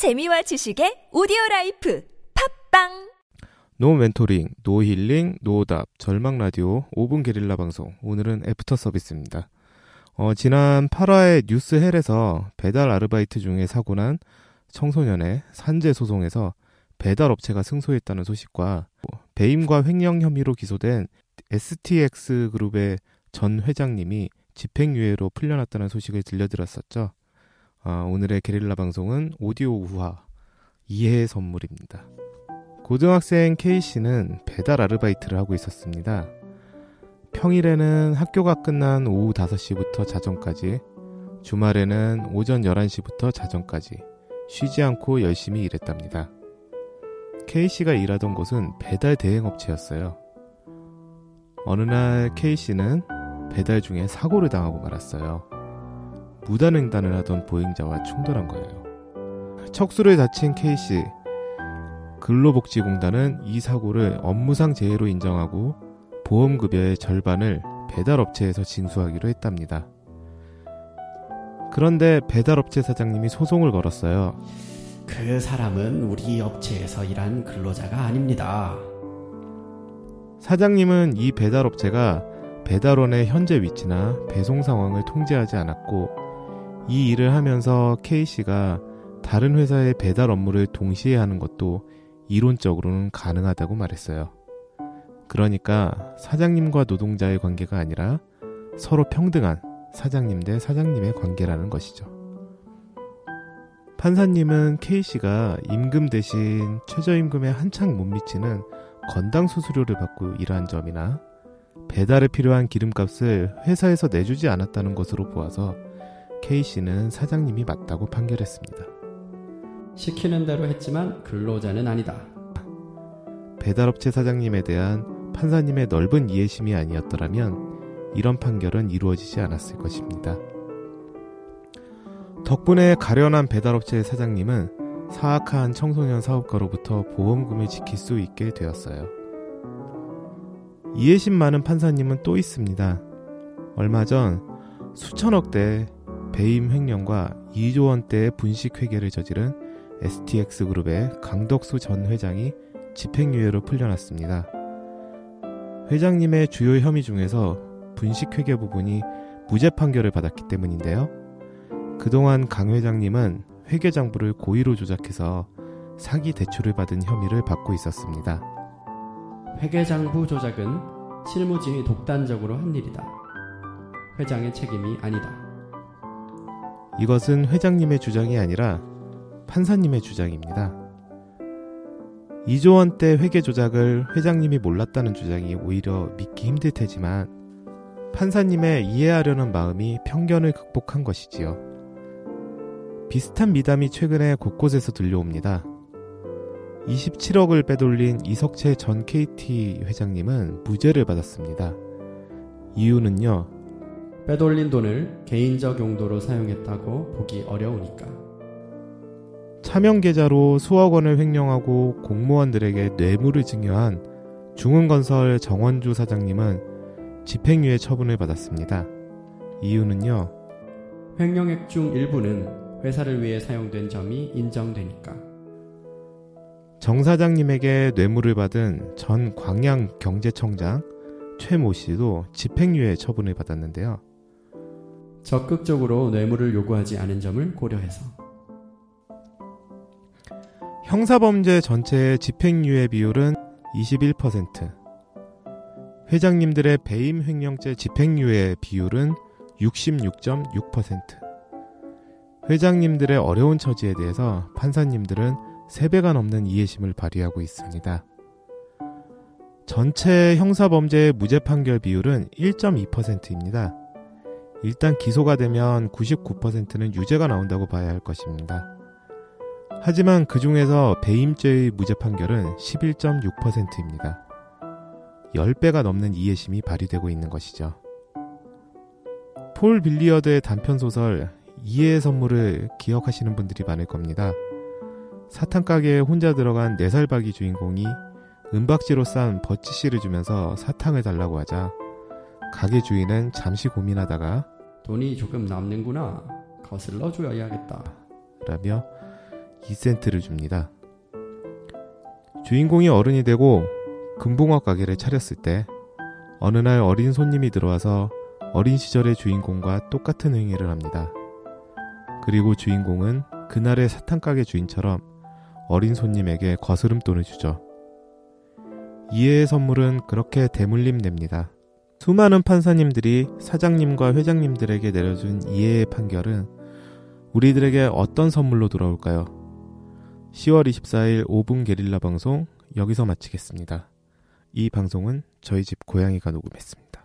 재미와 지식의 오디오 life 팟빵 no mentoring, no healing, no 답, 절망 라디오 5분 게릴라 방송. 오늘은 애프터 서비스입니다. 어, 지난 8화의 뉴스 hell에서 배달 아르바이트 중에 사고 난 청소년의 산재 소송에서 배달 업체가 승소했다는 소식과 배임과 횡령 혐의로 기소된 STX 그룹의 전 회장님이 집행유예로 풀려났다는 소식을 들려드렸었죠. 어, 오늘의 게릴라 방송은 오디오 우화 이해의 선물입니다. 고등학생 K씨는 배달 아르바이트를 하고 있었습니다. 평일에는 학교가 끝난 오후 5시부터 자정까지, 주말에는 오전 11시부터 자정까지 쉬지 않고 열심히 일했답니다. K씨가 일하던 곳은 배달 대행업체였어요. 어느 날 K씨는 배달 중에 사고를 당하고 말았어요. 무단횡단을 하던 보행자와 충돌한 거예요. 척수를 다친 K씨, 근로복지공단은 이 사고를 업무상 재해로 인정하고 보험급여의 절반을 배달업체에서 징수하기로 했답니다. 그런데 배달업체 사장님이 소송을 걸었어요. 그 사람은 우리 업체에서 일한 근로자가 아닙니다. 사장님은 이 배달업체가 배달원의 현재 위치나 배송 상황을 통제하지 않았고 이 일을 하면서 K씨가 다른 회사의 배달 업무를 동시에 하는 것도 이론적으로는 가능하다고 말했어요. 그러니까 사장님과 노동자의 관계가 아니라 서로 평등한 사장님 대 사장님의 관계라는 것이죠. 판사님은 K씨가 임금 대신 최저임금에 한창 못 미치는 건당 수수료를 받고 일한 점이나 배달에 필요한 기름값을 회사에서 내주지 않았다는 것으로 보아서 K씨는 사장님이 맞다고 판결했습니다. 시키는 대로 했지만 근로자는 아니다. 배달업체 사장님에 대한 판사님의 넓은 이해심이 아니었더라면 이런 판결은 이루어지지 않았을 것입니다. 덕분에 가련한 배달업체 사장님은 사악한 청소년 사업가로부터 보험금을 지킬 수 있게 되었어요. 이해심 많은 판사님은 또 있습니다. 얼마 전 수천억대 배임 횡령과 2조 원대의 분식 회계를 저지른 STX 그룹의 강덕수 전 회장이 집행유예로 풀려났습니다. 회장님의 주요 혐의 중에서 분식 회계 부분이 무죄 판결을 받았기 때문인데요. 그동안 강 회장님은 회계 장부를 고의로 조작해서 사기 대출을 받은 혐의를 받고 있었습니다. 회계 장부 조작은 실무진이 독단적으로 한 일이다. 회장의 책임이 아니다. 이것은 회장님의 주장이 아니라 판사님의 주장입니다. 2조 원대 회계 조작을 회장님이 몰랐다는 주장이 오히려 믿기 힘들 테지만 판사님의 이해하려는 마음이 편견을 극복한 것이지요. 비슷한 미담이 최근에 곳곳에서 들려옵니다. 27억을 빼돌린 이석채 전 KT 회장님은 무죄를 받았습니다. 이유는요. 빼돌린 돈을 개인적 용도로 사용했다고 보기 어려우니까. 차명 계좌로 수억 원을 횡령하고 공무원들에게 뇌물을 증여한 중흥건설 정원주 사장님은 집행유예 처분을 받았습니다. 이유는요. 횡령액 중 일부는 회사를 위해 사용된 점이 인정되니까. 정 사장님에게 뇌물을 받은 전 광양 경제청장 최모 씨도 집행유예 처분을 받았는데요. 적극적으로 뇌물을 요구하지 않은 점을 고려해서. 형사범죄 전체의 집행유예 비율은 21%. 회장님들의 배임 횡령죄 집행유예 비율은 66.6%. 회장님들의 어려운 처지에 대해서 판사님들은 3배가 넘는 이해심을 발휘하고 있습니다. 전체 형사범죄의 무죄 판결 비율은 1.2%입니다. 일단 기소가 되면 99%는 유죄가 나온다고 봐야 할 것입니다. 하지만 그 중에서 배임죄의 무죄 판결은 11.6%입니다. 10배가 넘는 이해심이 발휘되고 있는 것이죠. 폴 빌리어드의 단편 소설 이해의 선물을 기억하시는 분들이 많을 겁니다. 사탕 가게에 혼자 들어간 4살박이 주인공이 은박지로 싼 버치씨를 주면서 사탕을 달라고 하자 가게 주인은 잠시 고민하다가 돈이 조금 남는구나. 거슬러 줘야겠다. 라며 2센트를 줍니다. 주인공이 어른이 되고 금붕어 가게를 차렸을 때 어느 날 어린 손님이 들어와서 어린 시절의 주인공과 똑같은 행위를 합니다. 그리고 주인공은 그날의 사탕 가게 주인처럼 어린 손님에게 거스름돈을 주죠. 이해의 선물은 그렇게 대물림 냅니다. 수많은 판사님들이 사장님과 회장님들에게 내려준 이해의 판결은 우리들에게 어떤 선물로 돌아올까요? 10월 24일 5분 게릴라 방송 여기서 마치겠습니다. 이 방송은 저희 집 고양이가 녹음했습니다.